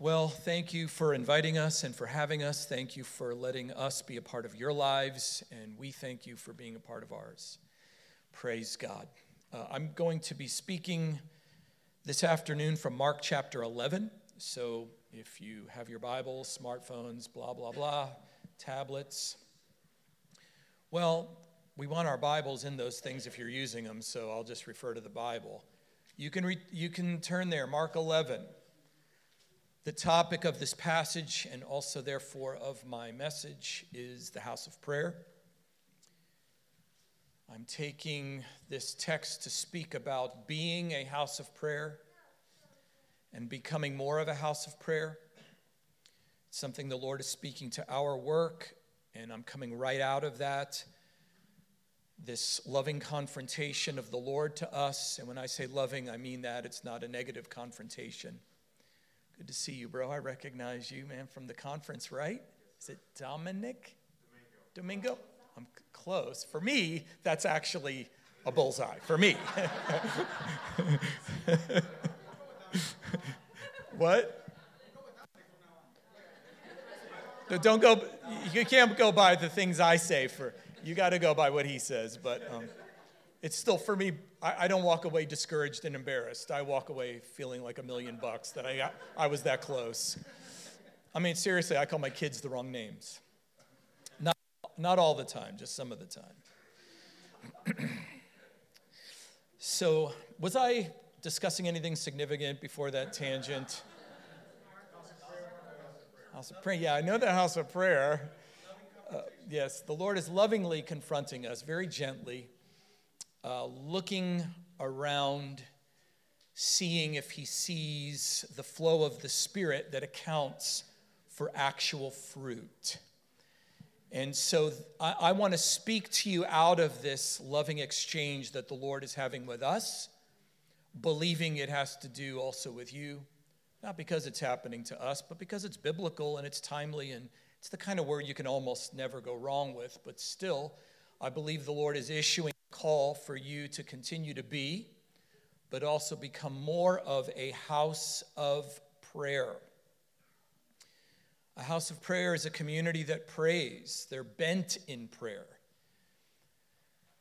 Well, thank you for inviting us and for having us. Thank you for letting us be a part of your lives, and we thank you for being a part of ours. Praise God. Uh, I'm going to be speaking this afternoon from Mark chapter 11. So if you have your Bibles, smartphones, blah, blah, blah, tablets, well, we want our Bibles in those things if you're using them, so I'll just refer to the Bible. You can, re- you can turn there, Mark 11. The topic of this passage, and also therefore of my message, is the house of prayer. I'm taking this text to speak about being a house of prayer and becoming more of a house of prayer. It's something the Lord is speaking to our work, and I'm coming right out of that. This loving confrontation of the Lord to us. And when I say loving, I mean that it's not a negative confrontation. Good to see you, bro. I recognize you, man, from the conference, right? Is it Dominic? Domingo. Domingo? I'm close. For me, that's actually a bullseye. For me. what? Don't go, you can't go by the things I say for, you got to go by what he says. But um, it's still, for me, I, I, don't walk away discouraged and embarrassed. I walk away feeling like a million bucks that I, got, I was that close. I mean, seriously, I call my kids the wrong names. Not, not all the time, just some of the time. so, was I discussing anything significant before that tangent? House of prayer. Yeah, I know that house of prayer. Uh, yes, the Lord is lovingly confronting us very gently uh, looking around, seeing if he sees the flow of the Spirit that accounts for actual fruit. And so I, I want to speak to you out of this loving exchange that the Lord is having with us, believing it has to do also with you, not because it's happening to us, but because it's biblical and it's timely and it's the kind of word you can almost never go wrong with. But still, I believe the Lord is issuing call for you to continue to be, but also become more of a house of prayer. A house of prayer is a community that prays, they're bent in prayer.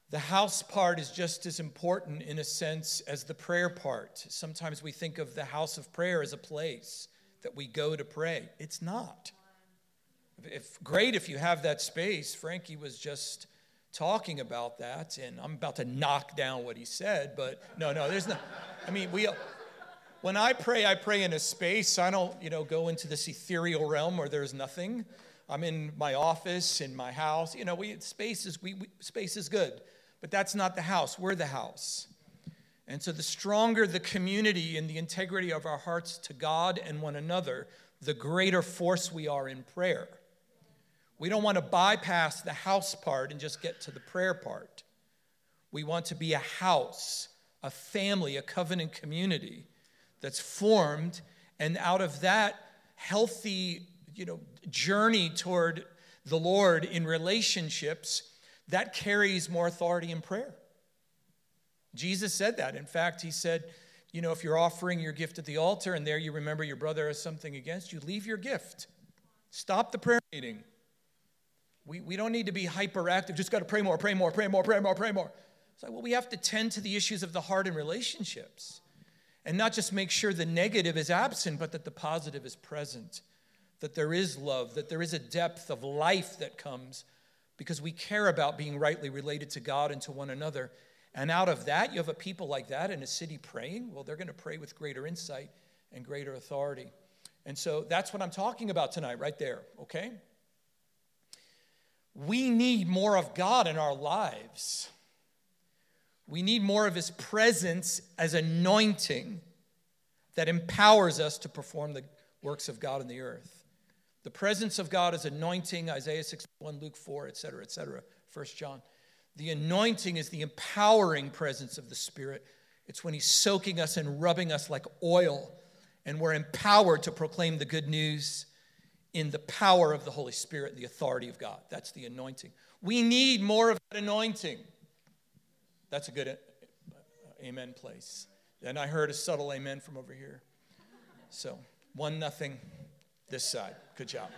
The house part is just as important in a sense as the prayer part. Sometimes we think of the house of prayer as a place that we go to pray. It's not. If great if you have that space. Frankie was just talking about that, and I'm about to knock down what he said, but no, no, there's no. I mean, we. When I pray, I pray in a space. I don't, you know, go into this ethereal realm where there's nothing. I'm in my office, in my house. You know, we space is we, we space is good, but that's not the house. We're the house. And so, the stronger the community and the integrity of our hearts to God and one another, the greater force we are in prayer. We don't want to bypass the house part and just get to the prayer part. We want to be a house, a family, a covenant community that's formed, and out of that healthy, you know, journey toward the Lord in relationships, that carries more authority in prayer. Jesus said that. In fact, he said, you know, if you're offering your gift at the altar and there you remember your brother has something against you, leave your gift. Stop the prayer meeting. We, we don't need to be hyperactive, just got to pray more, pray more, pray more, pray more, pray more. It's like, well, we have to tend to the issues of the heart and relationships and not just make sure the negative is absent, but that the positive is present, that there is love, that there is a depth of life that comes because we care about being rightly related to God and to one another. And out of that, you have a people like that in a city praying. Well, they're going to pray with greater insight and greater authority. And so that's what I'm talking about tonight, right there, okay? We need more of God in our lives. We need more of His presence as anointing that empowers us to perform the works of God in the earth. The presence of God is anointing, Isaiah 61, Luke 4, etc., etc., 1 John. The anointing is the empowering presence of the Spirit. It's when He's soaking us and rubbing us like oil, and we're empowered to proclaim the good news in the power of the Holy Spirit, the authority of God. That's the anointing. We need more of that anointing. That's a good uh, amen place. And I heard a subtle amen from over here. So One nothing this side. Good job.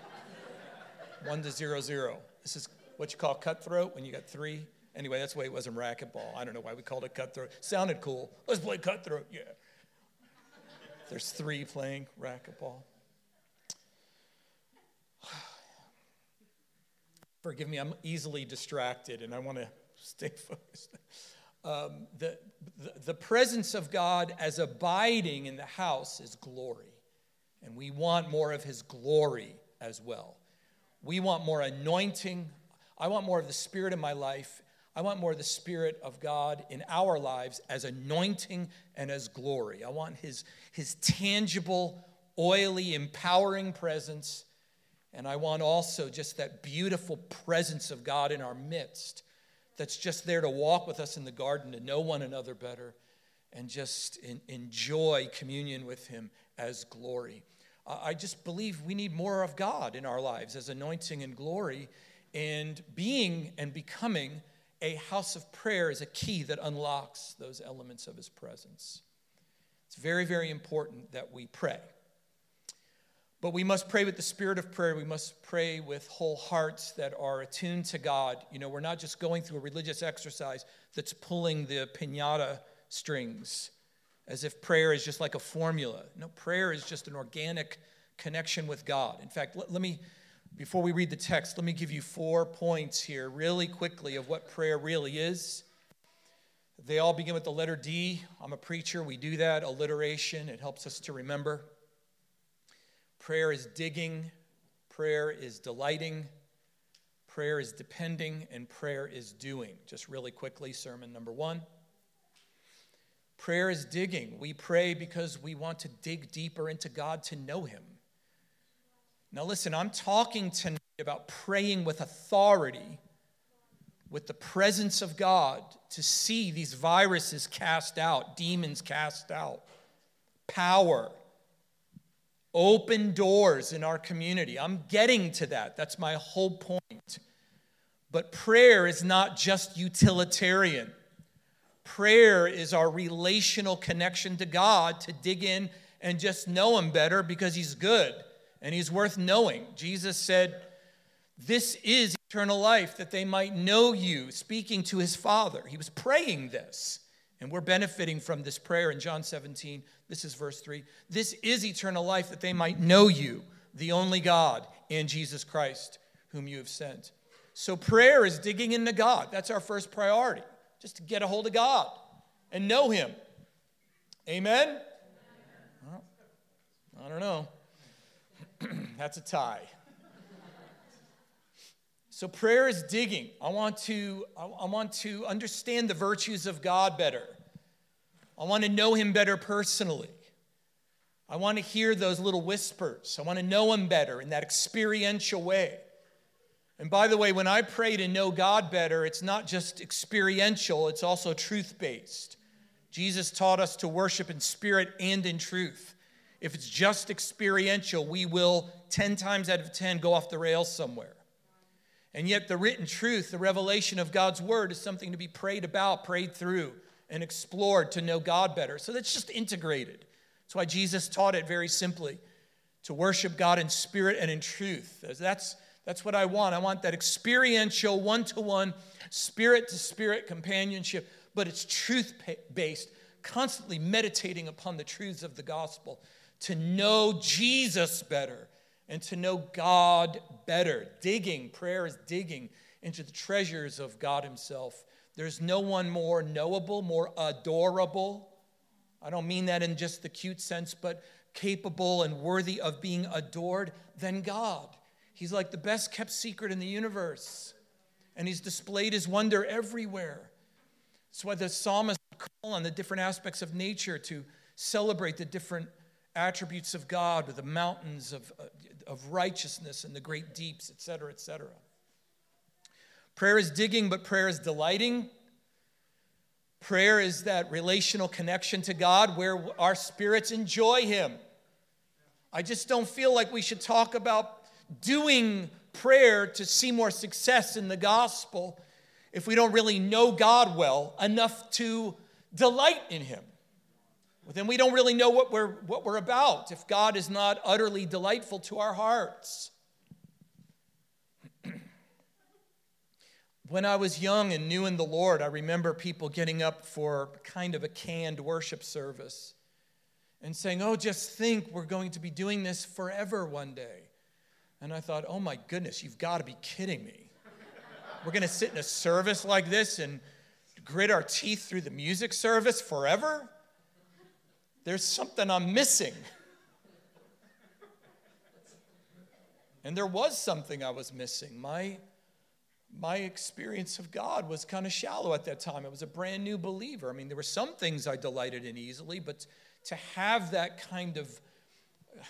One to zero zero. This is what you call cutthroat when you got three. Anyway, that's the way it was in racquetball. I don't know why we called it cutthroat. Sounded cool. Let's play cutthroat. Yeah. There's three playing racquetball. Forgive me, I'm easily distracted and I want to stay focused. Um, the, the, the presence of God as abiding in the house is glory. And we want more of his glory as well. We want more anointing. I want more of the Spirit in my life. I want more of the Spirit of God in our lives as anointing and as glory. I want his, his tangible, oily, empowering presence. And I want also just that beautiful presence of God in our midst that's just there to walk with us in the garden, to know one another better, and just in, enjoy communion with Him as glory. I just believe we need more of God in our lives as anointing and glory. And being and becoming a house of prayer is a key that unlocks those elements of His presence. It's very, very important that we pray. But we must pray with the spirit of prayer. We must pray with whole hearts that are attuned to God. You know, we're not just going through a religious exercise that's pulling the pinata strings as if prayer is just like a formula. No, prayer is just an organic connection with God. In fact, let, let me, before we read the text, let me give you four points here, really quickly, of what prayer really is. They all begin with the letter D. I'm a preacher. We do that. Alliteration. It helps us to remember. Prayer is digging, prayer is delighting, prayer is depending, and prayer is doing. Just really quickly, sermon number one. Prayer is digging. We pray because we want to dig deeper into God to know Him. Now, listen, I'm talking tonight about praying with authority, with the presence of God, to see these viruses cast out, demons cast out, power open doors in our community. I'm getting to that. That's my whole point. But prayer is not just utilitarian. Prayer is our relational connection to God to dig in and just know Him better because He's good and He's worth knowing. Jesus said, This is eternal life, that they might know you, speaking to His Father. He was praying this. And we're benefiting from this prayer in John 17. This is verse 3. This is eternal life, that they might know you, the only God, and Jesus Christ, whom you have sent. So prayer is digging into God. That's our first priority, just to get a hold of God and know Him. Amen? Well, I don't know. That's a tie. So prayer is digging. I want to I want to understand the virtues of God better. I want to know him better personally. I want to hear those little whispers. I want to know him better in that experiential way. And by the way, when I pray to know God better, it's not just experiential, it's also truth based. Jesus taught us to worship in spirit and in truth. If it's just experiential, we will 10 times out of 10 go off the rails somewhere. And yet, the written truth, the revelation of God's word, is something to be prayed about, prayed through, and explored to know God better. So that's just integrated. That's why Jesus taught it very simply to worship God in spirit and in truth. That's, that's what I want. I want that experiential, one to one, spirit to spirit companionship, but it's truth based, constantly meditating upon the truths of the gospel to know Jesus better and to know God better. Digging, prayer is digging into the treasures of God Himself. There's no one more knowable, more adorable. I don't mean that in just the cute sense, but capable and worthy of being adored than God. He's like the best kept secret in the universe, and He's displayed His wonder everywhere. That's why the psalmist call on the different aspects of nature to celebrate the different attributes of God with the mountains of, uh, of righteousness and the great deeps, etc., etc. Prayer is digging, but prayer is delighting. Prayer is that relational connection to God where our spirits enjoy Him. I just don't feel like we should talk about doing prayer to see more success in the gospel if we don't really know God well enough to delight in Him. Well, then we don't really know what we're, what we're about if God is not utterly delightful to our hearts. when I was young and new in the Lord, I remember people getting up for kind of a canned worship service and saying, Oh, just think we're going to be doing this forever one day. And I thought, Oh my goodness, you've got to be kidding me. We're going to sit in a service like this and grit our teeth through the music service forever? There's something I'm missing. And there was something I was missing. My, my experience of God was kind of shallow at that time. I was a brand new believer. I mean, there were some things I delighted in easily, but to have that kind of uh,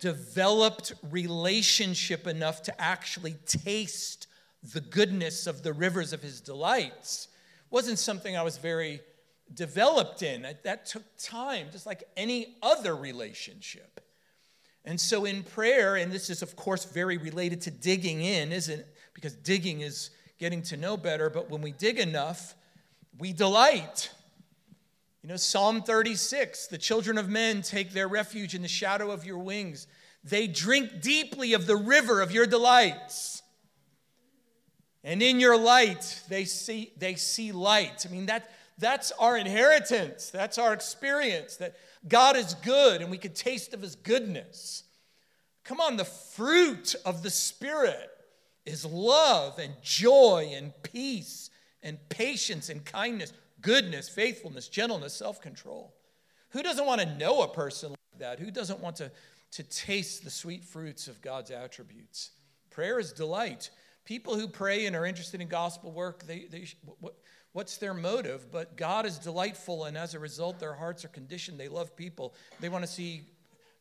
developed relationship enough to actually taste the goodness of the rivers of his delights wasn't something I was very developed in. That took time, just like any other relationship. And so in prayer, and this is, of course, very related to digging in, isn't it? Because digging is getting to know better, but when we dig enough, we delight. You know, Psalm 36 the children of men take their refuge in the shadow of your wings. They drink deeply of the river of your delights. And in your light, they see, they see light. I mean, that, that's our inheritance. That's our experience that God is good and we can taste of his goodness. Come on, the fruit of the Spirit is love and joy and peace and patience and kindness, goodness, faithfulness, gentleness, self control. Who doesn't want to know a person like that? Who doesn't want to, to taste the sweet fruits of God's attributes? Prayer is delight. People who pray and are interested in gospel work, they, they, what, What's their motive? But God is delightful, and as a result, their hearts are conditioned. They love people. They want to see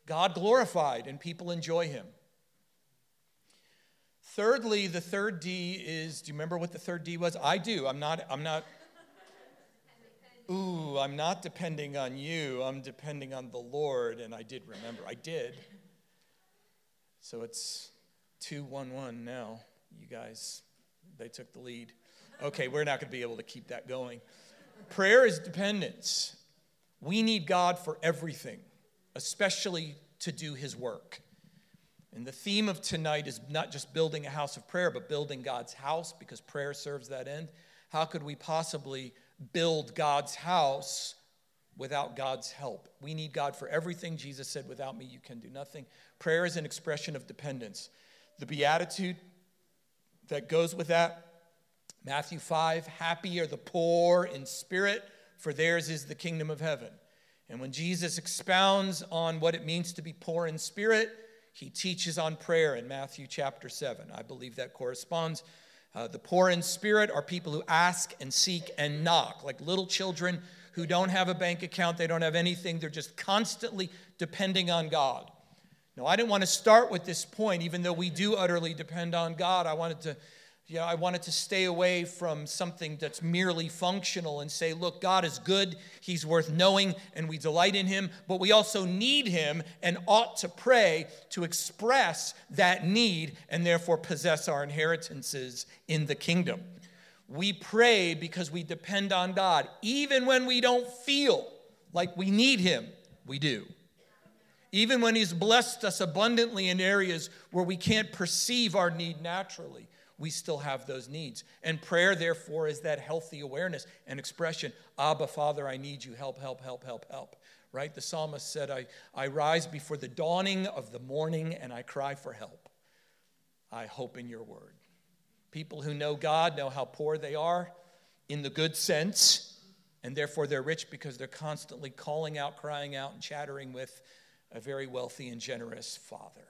God glorified, and people enjoy Him. Thirdly, the third D is do you remember what the third D was? I do. I'm not, I'm not, ooh, I'm not depending on you. I'm depending on the Lord. And I did remember. I did. So it's 211 now. You guys, they took the lead. Okay, we're not going to be able to keep that going. Prayer is dependence. We need God for everything, especially to do His work. And the theme of tonight is not just building a house of prayer, but building God's house because prayer serves that end. How could we possibly build God's house without God's help? We need God for everything. Jesus said, Without me, you can do nothing. Prayer is an expression of dependence. The beatitude that goes with that Matthew 5 Happy are the poor in spirit, for theirs is the kingdom of heaven. And when Jesus expounds on what it means to be poor in spirit, he teaches on prayer in Matthew chapter 7. I believe that corresponds. Uh, the poor in spirit are people who ask and seek and knock, like little children who don't have a bank account, they don't have anything, they're just constantly depending on God. Now, I didn't want to start with this point, even though we do utterly depend on God. I wanted to you know, I wanted to stay away from something that's merely functional and say, look, God is good, He's worth knowing, and we delight in Him, but we also need Him and ought to pray to express that need and therefore possess our inheritances in the kingdom. We pray because we depend on God. Even when we don't feel like we need Him, we do. Even when He's blessed us abundantly in areas where we can't perceive our need naturally we still have those needs. And prayer, therefore, is that healthy awareness and expression Abba, Father, I need you. Help, help, help, help, help. Right? The psalmist said, I, I rise before the dawning of the morning and I cry for help. I hope in your word. People who know God know how poor they are in the good sense, and therefore they're rich because they're constantly calling out, crying out, and chattering with a very wealthy and generous Father.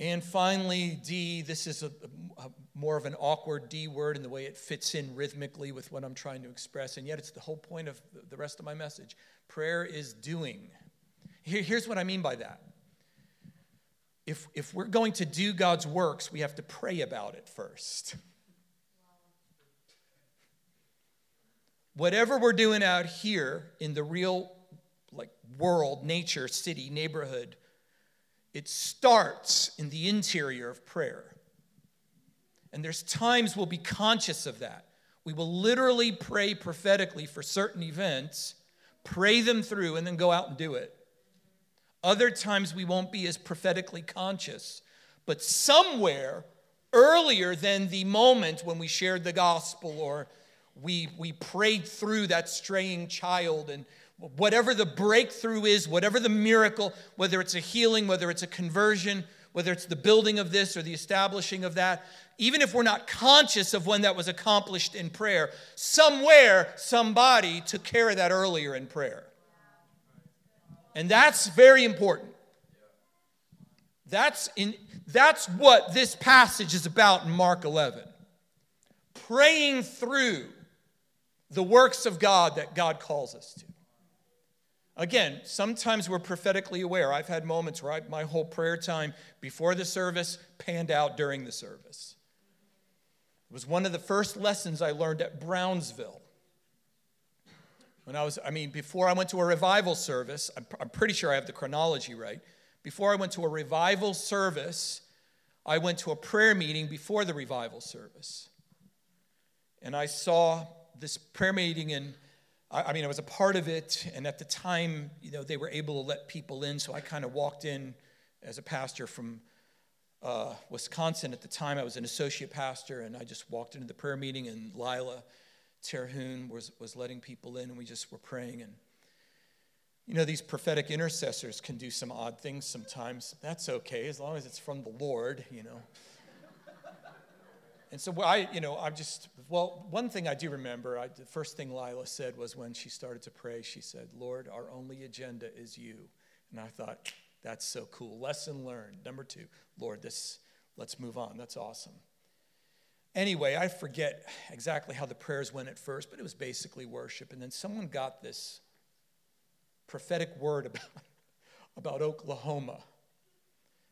And finally, D, this is a, a, more of an awkward D word in the way it fits in rhythmically with what I'm trying to express, and yet it's the whole point of the rest of my message. Prayer is doing. Here, here's what I mean by that. If, if we're going to do God's works, we have to pray about it first. Whatever we're doing out here in the real like world, nature, city, neighborhood, it starts in the interior of prayer. And there's times we'll be conscious of that. We will literally pray prophetically for certain events, pray them through, and then go out and do it. Other times we won't be as prophetically conscious, but somewhere earlier than the moment when we shared the gospel or we, we prayed through that straying child and whatever the breakthrough is, whatever the miracle, whether it's a healing, whether it's a conversion, whether it's the building of this or the establishing of that, even if we're not conscious of when that was accomplished in prayer, somewhere somebody took care of that earlier in prayer. And that's very important. That's, in, that's what this passage is about in Mark 11. Praying through the works of God that God calls us to. Again, sometimes we're prophetically aware. I've had moments where I, my whole prayer time before the service panned out during the service. It was one of the first lessons I learned at Brownsville. When I was, I mean, before I went to a revival service, I'm, I'm pretty sure I have the chronology right. Before I went to a revival service, I went to a prayer meeting before the revival service. And I saw this prayer meeting, and I, mean, I was a part of it. And at the time, you know, they were able to let people in. So I kind of walked in as a pastor from uh, Wisconsin. At the time, I was an associate pastor, and I just walked into the prayer meeting, and Lila Terhune was, was letting people in, and we just were praying. And you know, these prophetic intercessors can do some odd things sometimes. That's okay, as long as it's from the Lord, you know. And so I, you know, I'm just, well, one thing I do remember, I, the first thing Lila said was when she started to pray, she said, Lord, our only agenda is you. And I thought, that's so cool. Lesson learned. Number two, Lord, this, let's move on. That's awesome. Anyway, I forget exactly how the prayers went at first, but it was basically worship. And then someone got this prophetic word about, about Oklahoma,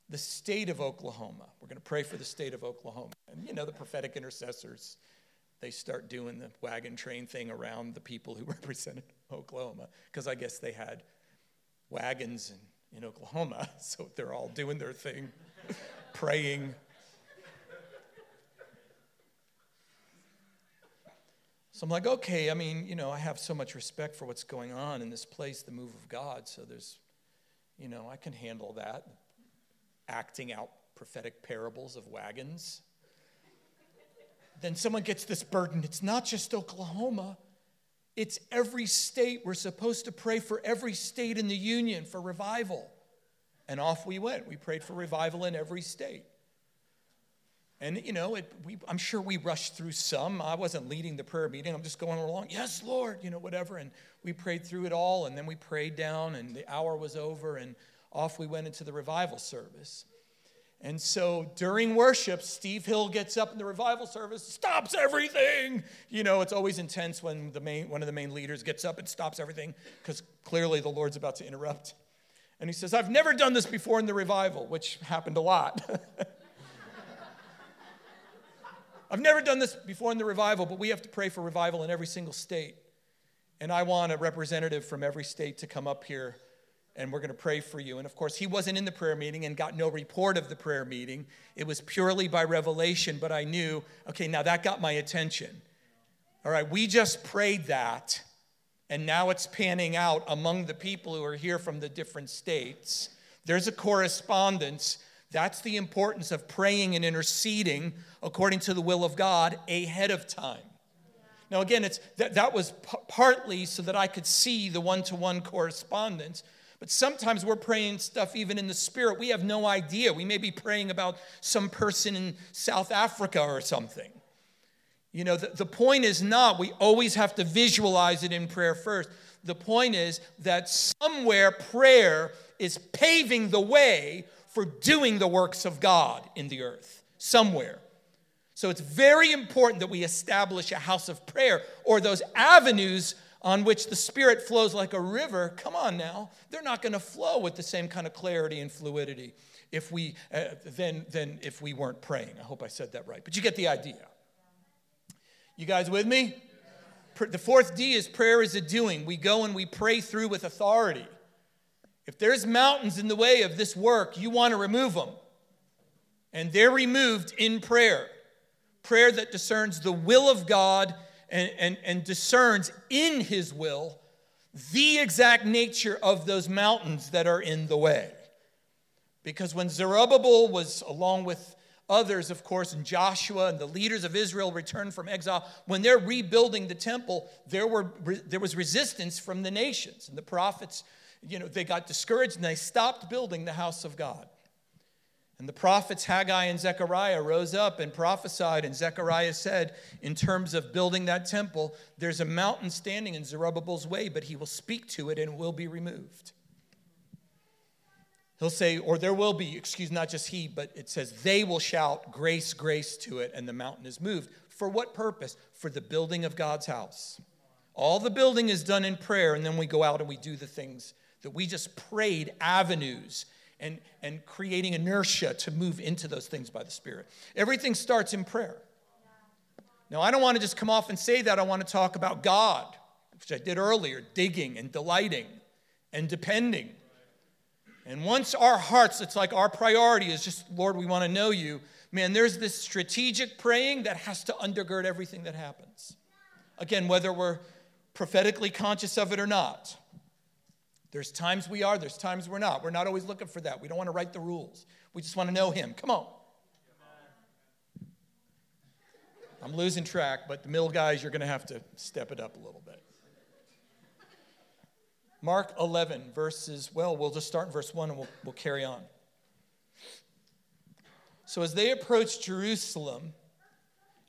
the state of Oklahoma. We're going to pray for the state of Oklahoma. And you know, the prophetic intercessors, they start doing the wagon train thing around the people who represented Oklahoma, because I guess they had wagons in, in Oklahoma, so they're all doing their thing, praying. So I'm like, okay, I mean, you know, I have so much respect for what's going on in this place, the move of God. So there's, you know, I can handle that. Acting out prophetic parables of wagons. then someone gets this burden. It's not just Oklahoma, it's every state. We're supposed to pray for every state in the union for revival. And off we went. We prayed for revival in every state. And, you know, it, we, I'm sure we rushed through some. I wasn't leading the prayer meeting. I'm just going along, yes, Lord, you know, whatever. And we prayed through it all. And then we prayed down, and the hour was over, and off we went into the revival service. And so during worship, Steve Hill gets up in the revival service, stops everything. You know, it's always intense when the main, one of the main leaders gets up and stops everything because clearly the Lord's about to interrupt. And he says, I've never done this before in the revival, which happened a lot. I've never done this before in the revival, but we have to pray for revival in every single state. And I want a representative from every state to come up here and we're going to pray for you. And of course, he wasn't in the prayer meeting and got no report of the prayer meeting. It was purely by revelation, but I knew, okay, now that got my attention. All right, we just prayed that, and now it's panning out among the people who are here from the different states. There's a correspondence that's the importance of praying and interceding according to the will of God ahead of time. Now, again, it's, that, that was p- partly so that I could see the one to one correspondence. But sometimes we're praying stuff even in the spirit. We have no idea. We may be praying about some person in South Africa or something. You know, the, the point is not, we always have to visualize it in prayer first. The point is that somewhere prayer is paving the way for doing the works of God in the earth, somewhere. So it's very important that we establish a house of prayer or those avenues on which the Spirit flows like a river. Come on now, they're not going to flow with the same kind of clarity and fluidity if we uh, than, than if we weren't praying. I hope I said that right, but you get the idea. You guys with me? The fourth D is prayer is a doing. We go and we pray through with authority. If there's mountains in the way of this work, you want to remove them. And they're removed in prayer. Prayer that discerns the will of God and, and, and discerns in His will the exact nature of those mountains that are in the way. Because when Zerubbabel was, along with others, of course, and Joshua and the leaders of Israel returned from exile, when they're rebuilding the temple, there, were, there was resistance from the nations. And the prophets, you know, they got discouraged and they stopped building the house of God. And the prophets Haggai and Zechariah rose up and prophesied, and Zechariah said, in terms of building that temple, there's a mountain standing in Zerubbabel's way, but he will speak to it and it will be removed. He'll say, or there will be, excuse not just he, but it says, they will shout grace, grace to it, and the mountain is moved. For what purpose? For the building of God's house. All the building is done in prayer, and then we go out and we do the things that we just prayed avenues and, and creating inertia to move into those things by the Spirit. Everything starts in prayer. Now, I don't want to just come off and say that. I want to talk about God, which I did earlier, digging and delighting and depending. And once our hearts, it's like our priority is just, Lord, we want to know you. Man, there's this strategic praying that has to undergird everything that happens. Again, whether we're prophetically conscious of it or not. There's times we are, there's times we're not. We're not always looking for that. We don't want to write the rules. We just want to know Him. Come on. I'm losing track, but the middle guys, you're going to have to step it up a little bit. Mark 11, verses, well, we'll just start in verse 1 and we'll, we'll carry on. So as they approached Jerusalem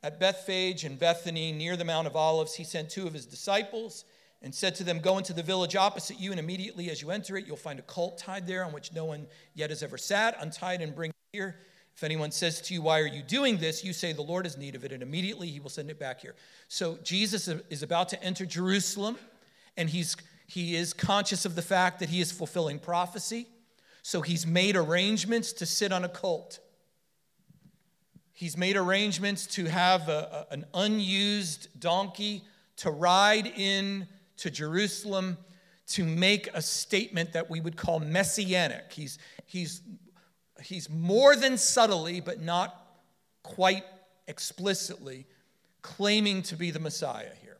at Bethphage and Bethany near the Mount of Olives, he sent two of his disciples and said to them, Go into the village opposite you, and immediately as you enter it, you'll find a colt tied there on which no one yet has ever sat. Untie it and bring it here. If anyone says to you, Why are you doing this? you say, The Lord has need of it, and immediately he will send it back here. So Jesus is about to enter Jerusalem, and he's, he is conscious of the fact that he is fulfilling prophecy. So he's made arrangements to sit on a colt. He's made arrangements to have a, a, an unused donkey to ride in to Jerusalem to make a statement that we would call messianic. He's, he's, he's more than subtly, but not quite explicitly, claiming to be the Messiah here.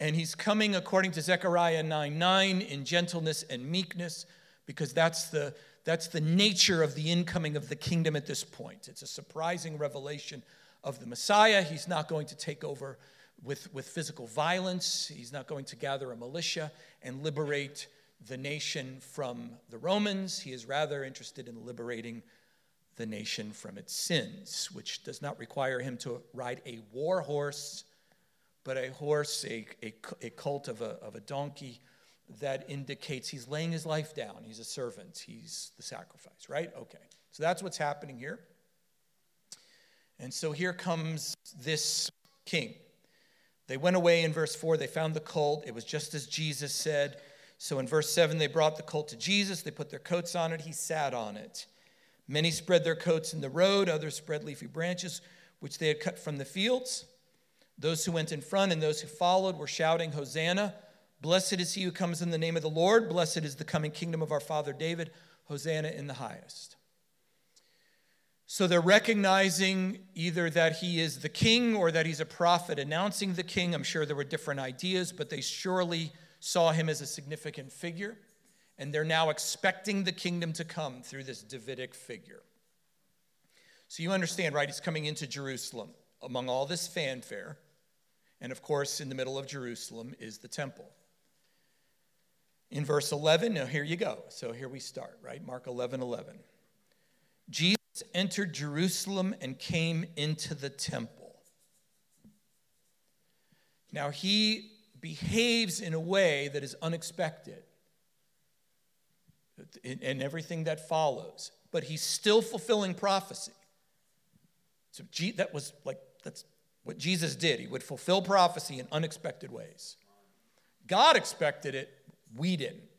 And he's coming, according to Zechariah 9 9, in gentleness and meekness, because that's the, that's the nature of the incoming of the kingdom at this point. It's a surprising revelation of the Messiah. He's not going to take over with, with physical violence. He's not going to gather a militia and liberate the nation from the Romans. He is rather interested in liberating the nation from its sins, which does not require him to ride a war horse, but a horse, a, a, a colt of a, of a donkey that indicates he's laying his life down. He's a servant, he's the sacrifice, right? Okay. So that's what's happening here. And so here comes this king. They went away in verse 4. They found the colt. It was just as Jesus said. So in verse 7, they brought the colt to Jesus. They put their coats on it. He sat on it. Many spread their coats in the road, others spread leafy branches, which they had cut from the fields. Those who went in front and those who followed were shouting, Hosanna! Blessed is he who comes in the name of the Lord. Blessed is the coming kingdom of our father David. Hosanna in the highest. So they're recognizing either that he is the king or that he's a prophet announcing the king. I'm sure there were different ideas, but they surely saw him as a significant figure. And they're now expecting the kingdom to come through this Davidic figure. So you understand, right? He's coming into Jerusalem among all this fanfare. And of course, in the middle of Jerusalem is the temple. In verse 11, now here you go. So here we start, right? Mark 11 11. Jesus entered Jerusalem and came into the temple. Now he behaves in a way that is unexpected and everything that follows, but he's still fulfilling prophecy. So that was like, that's what Jesus did. He would fulfill prophecy in unexpected ways. God expected it, we didn't.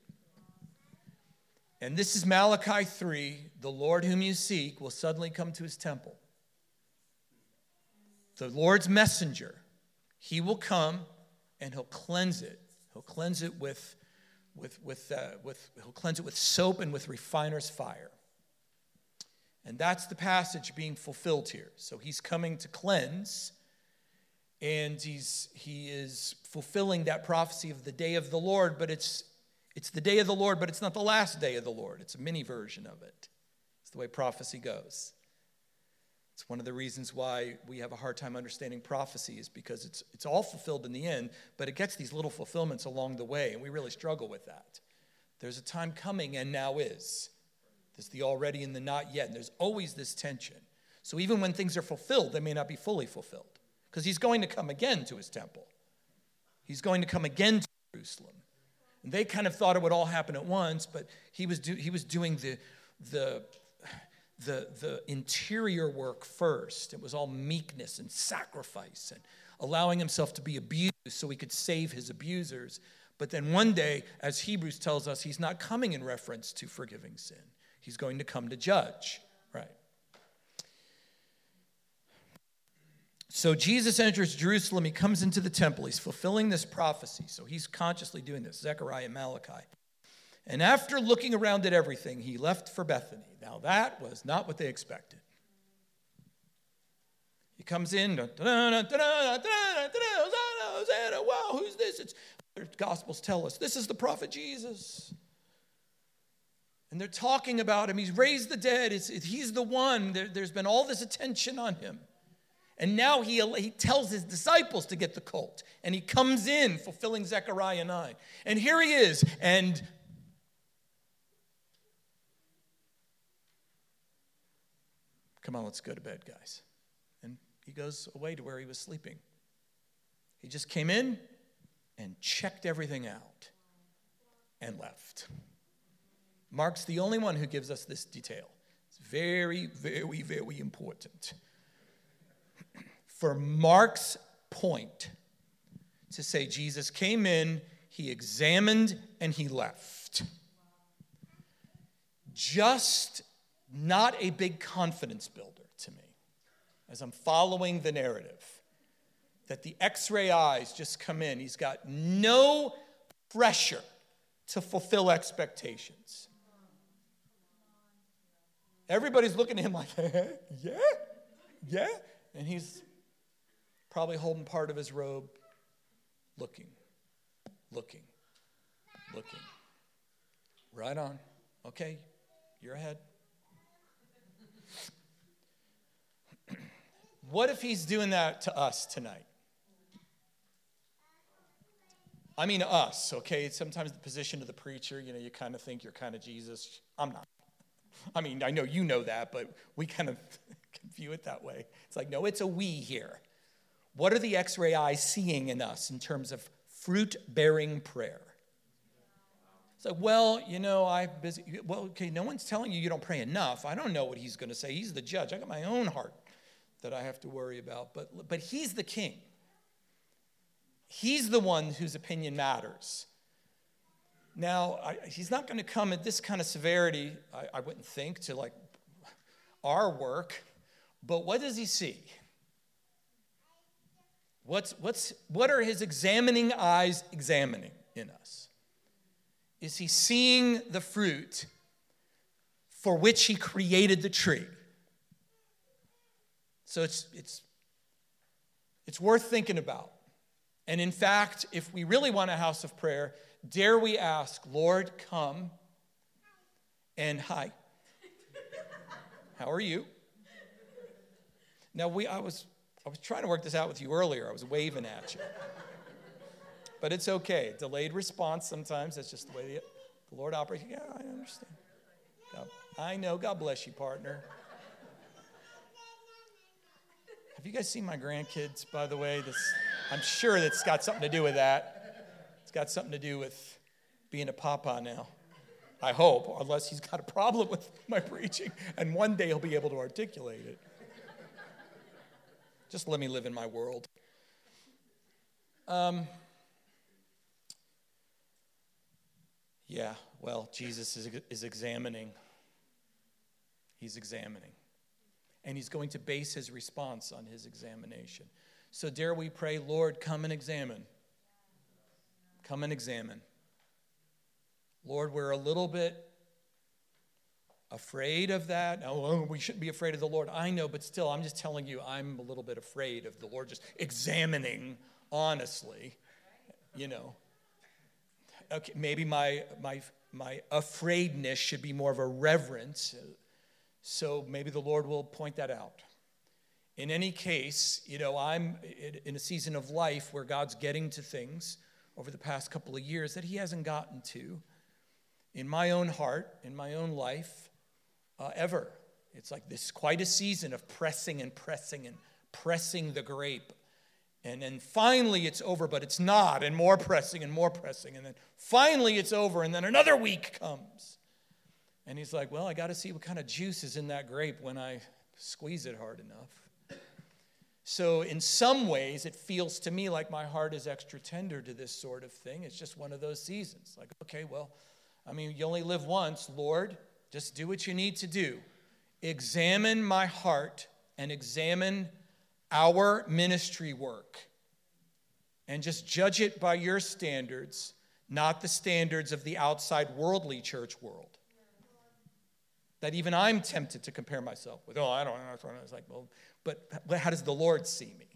And this is Malachi 3 the Lord whom you seek will suddenly come to his temple. The Lord's messenger, he will come and he'll cleanse it. He'll cleanse it with, with, with, uh, with, he'll cleanse it with soap and with refiner's fire. And that's the passage being fulfilled here. So he's coming to cleanse, and he's, he is fulfilling that prophecy of the day of the Lord, but it's, it's the day of the Lord, but it's not the last day of the Lord. It's a mini version of it. It's the way prophecy goes. It's one of the reasons why we have a hard time understanding prophecy, is because it's, it's all fulfilled in the end, but it gets these little fulfillments along the way, and we really struggle with that. There's a time coming, and now is. There's the already and the not yet, and there's always this tension. So even when things are fulfilled, they may not be fully fulfilled, because he's going to come again to his temple. He's going to come again to Jerusalem. And they kind of thought it would all happen at once, but he was, do, he was doing the, the, the, the interior work first. It was all meekness and sacrifice and allowing himself to be abused so he could save his abusers. But then one day, as Hebrews tells us, he's not coming in reference to forgiving sin, he's going to come to judge, right? So Jesus enters Jerusalem. He comes into the temple. He's fulfilling this prophecy. So he's consciously doing this, Zechariah Malachi. And after looking around at everything, he left for Bethany. Now, that was not what they expected. He comes in, wow, who's this? It's, the Gospels tell us this is the prophet Jesus. And they're talking about him. He's raised the dead. It's, it, he's the one. There, there's been all this attention on him. And now he, he tells his disciples to get the colt. And he comes in fulfilling Zechariah 9. And here he is. And come on, let's go to bed, guys. And he goes away to where he was sleeping. He just came in and checked everything out and left. Mark's the only one who gives us this detail. It's very, very, very important for Mark's point to say Jesus came in, he examined, and he left. Just not a big confidence builder to me as I'm following the narrative. That the x ray eyes just come in. He's got no pressure to fulfill expectations. Everybody's looking at him like, yeah, yeah. And he's probably holding part of his robe, looking, looking, looking. Right on. Okay, you're ahead. what if he's doing that to us tonight? I mean, us, okay? Sometimes the position of the preacher, you know, you kind of think you're kind of Jesus. I'm not. I mean, I know you know that, but we kind of view it that way. It's like, no, it's a we here. What are the x ray eyes seeing in us in terms of fruit bearing prayer? It's like, well, you know, I'm busy. Well, okay, no one's telling you you don't pray enough. I don't know what he's going to say. He's the judge. I got my own heart that I have to worry about. But, but he's the king. He's the one whose opinion matters. Now, I, he's not going to come at this kind of severity, I, I wouldn't think, to like our work. But what does he see? What's, what's, what are his examining eyes examining in us? Is he seeing the fruit for which he created the tree? So it's, it's, it's worth thinking about. And in fact, if we really want a house of prayer, dare we ask, Lord, come and hi. How are you? Now we I was I was trying to work this out with you earlier. I was waving at you. But it's okay. Delayed response sometimes. That's just the way the, the Lord operates. Yeah, I understand. God, I know. God bless you, partner. Have you guys seen my grandkids, by the way? This, I'm sure that's got something to do with that. It's got something to do with being a papa now. I hope, unless he's got a problem with my preaching, and one day he'll be able to articulate it. Just let me live in my world. Um, yeah, well, Jesus is, is examining. He's examining. And he's going to base his response on his examination. So, dare we pray, Lord, come and examine. Come and examine. Lord, we're a little bit afraid of that. Oh, we shouldn't be afraid of the Lord. I know, but still, I'm just telling you, I'm a little bit afraid of the Lord just examining honestly you know. Okay, maybe my, my, my afraidness should be more of a reverence. So maybe the Lord will point that out. In any case, you know, I'm in a season of life where God's getting to things over the past couple of years that He hasn't gotten to in my own heart, in my own life, uh, ever. It's like this quite a season of pressing and pressing and pressing the grape. And then finally it's over, but it's not, and more pressing and more pressing. And then finally it's over, and then another week comes. And he's like, Well, I got to see what kind of juice is in that grape when I squeeze it hard enough. So, in some ways, it feels to me like my heart is extra tender to this sort of thing. It's just one of those seasons. Like, okay, well, I mean, you only live once, Lord. Just do what you need to do. Examine my heart and examine our ministry work. And just judge it by your standards, not the standards of the outside worldly church world. That even I'm tempted to compare myself with. Oh, I don't know. It's like, well, but how does the Lord see me?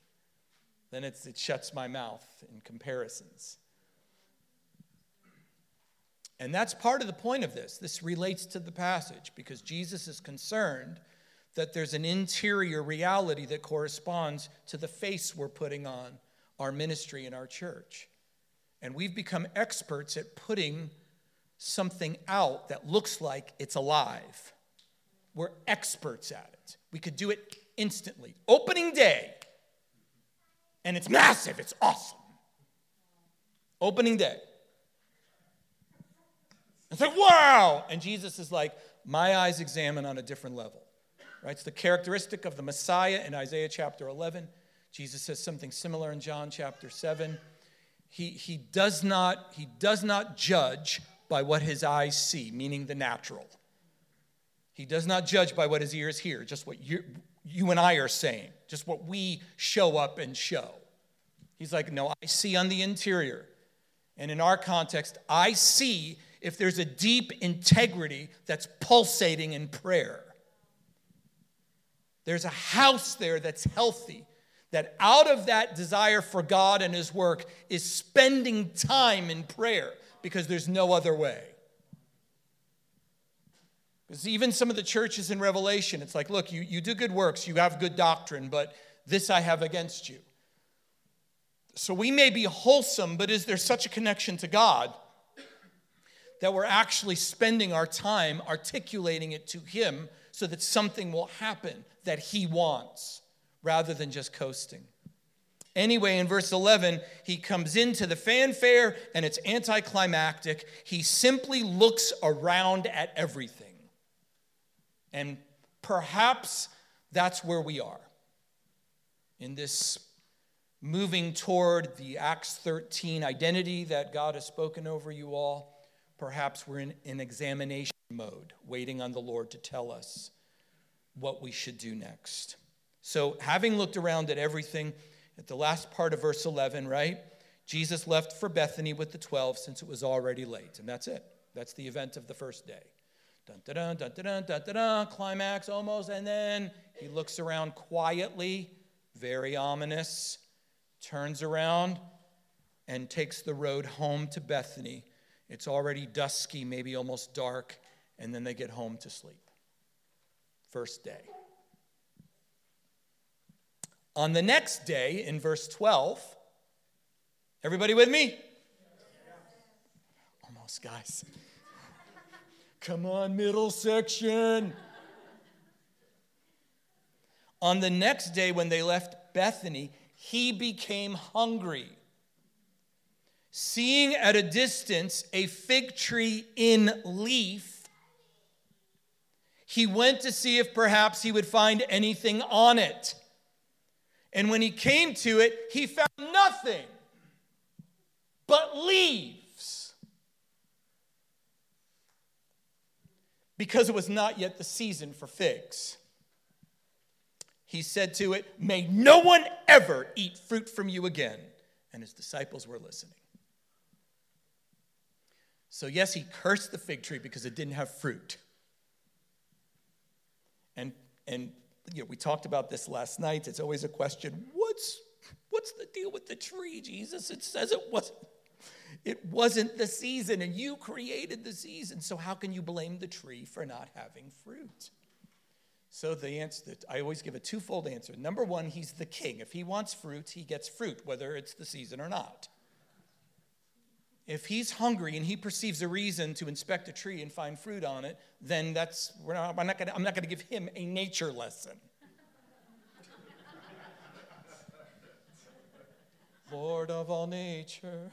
Then it shuts my mouth in comparisons. And that's part of the point of this. This relates to the passage because Jesus is concerned that there's an interior reality that corresponds to the face we're putting on our ministry in our church. And we've become experts at putting something out that looks like it's alive. We're experts at it. We could do it instantly. Opening day, and it's massive, it's awesome. Opening day. It's like, wow! And Jesus is like, my eyes examine on a different level. Right? It's the characteristic of the Messiah in Isaiah chapter 11. Jesus says something similar in John chapter 7. He, he, does not, he does not judge by what his eyes see, meaning the natural. He does not judge by what his ears hear, just what you, you and I are saying, just what we show up and show. He's like, no, I see on the interior. And in our context, I see if there's a deep integrity that's pulsating in prayer. There's a house there that's healthy, that out of that desire for God and His work is spending time in prayer because there's no other way. Because even some of the churches in Revelation, it's like, look, you, you do good works, you have good doctrine, but this I have against you. So we may be wholesome, but is there such a connection to God that we're actually spending our time articulating it to Him so that something will happen that He wants rather than just coasting. Anyway, in verse 11, he comes into the fanfare and it's anticlimactic. He simply looks around at everything. And perhaps that's where we are in this moving toward the Acts 13 identity that God has spoken over you all. Perhaps we're in an examination mode, waiting on the Lord to tell us what we should do next. So, having looked around at everything, at the last part of verse 11, right? Jesus left for Bethany with the 12 since it was already late. And that's it. That's the event of the first day. Dun, dun, dun, dun, dun, dun, dun, dun, climax almost. And then he looks around quietly, very ominous, turns around, and takes the road home to Bethany it's already dusky, maybe almost dark, and then they get home to sleep. First day. On the next day, in verse 12, everybody with me? Almost, guys. Come on, middle section. On the next day, when they left Bethany, he became hungry seeing at a distance a fig tree in leaf, he went to see if perhaps he would find anything on it. And when he came to it, he found nothing but leaves. Because it was not yet the season for figs. He said to it, May no one ever eat fruit from you again. And his disciples were listening. So, yes, he cursed the fig tree because it didn't have fruit. And, and you know, we talked about this last night. It's always a question what's, what's the deal with the tree, Jesus? It says it wasn't. It wasn't the season, and you created the season. So, how can you blame the tree for not having fruit? So, the answer, that I always give a twofold answer. Number one, he's the king. If he wants fruit, he gets fruit, whether it's the season or not. If he's hungry and he perceives a reason to inspect a tree and find fruit on it, then that's, not, I'm not going to give him a nature lesson. Lord of all nature.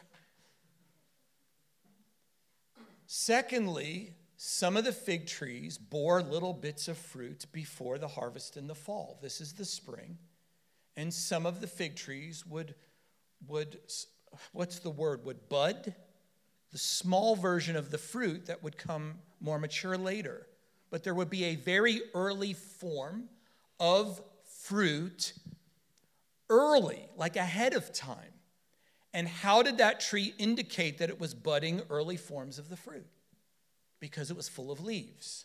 Secondly, some of the fig trees bore little bits of fruit before the harvest in the fall. This is the spring. And some of the fig trees would, would what's the word, would bud, the small version of the fruit that would come more mature later. But there would be a very early form of fruit early, like ahead of time. And how did that tree indicate that it was budding early forms of the fruit? Because it was full of leaves.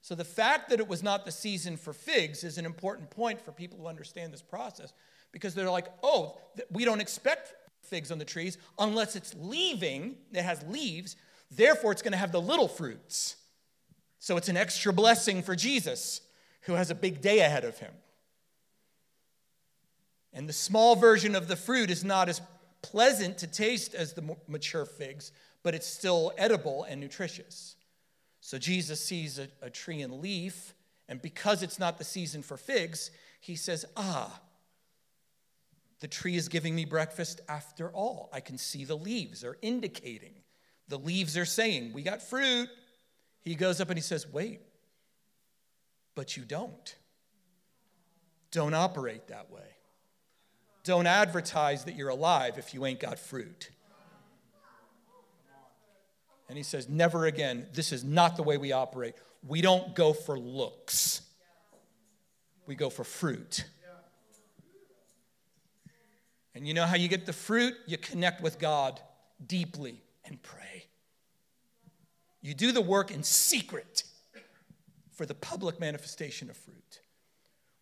So the fact that it was not the season for figs is an important point for people who understand this process because they're like, oh, we don't expect figs on the trees unless it's leaving, it has leaves, therefore it's going to have the little fruits. So it's an extra blessing for Jesus who has a big day ahead of him. And the small version of the fruit is not as pleasant to taste as the mature figs, but it's still edible and nutritious. So Jesus sees a, a tree and leaf, and because it's not the season for figs, he says, Ah, the tree is giving me breakfast after all. I can see the leaves are indicating. The leaves are saying, We got fruit. He goes up and he says, Wait, but you don't. Don't operate that way. Don't advertise that you're alive if you ain't got fruit. And he says, Never again. This is not the way we operate. We don't go for looks, we go for fruit. And you know how you get the fruit? You connect with God deeply and pray. You do the work in secret for the public manifestation of fruit.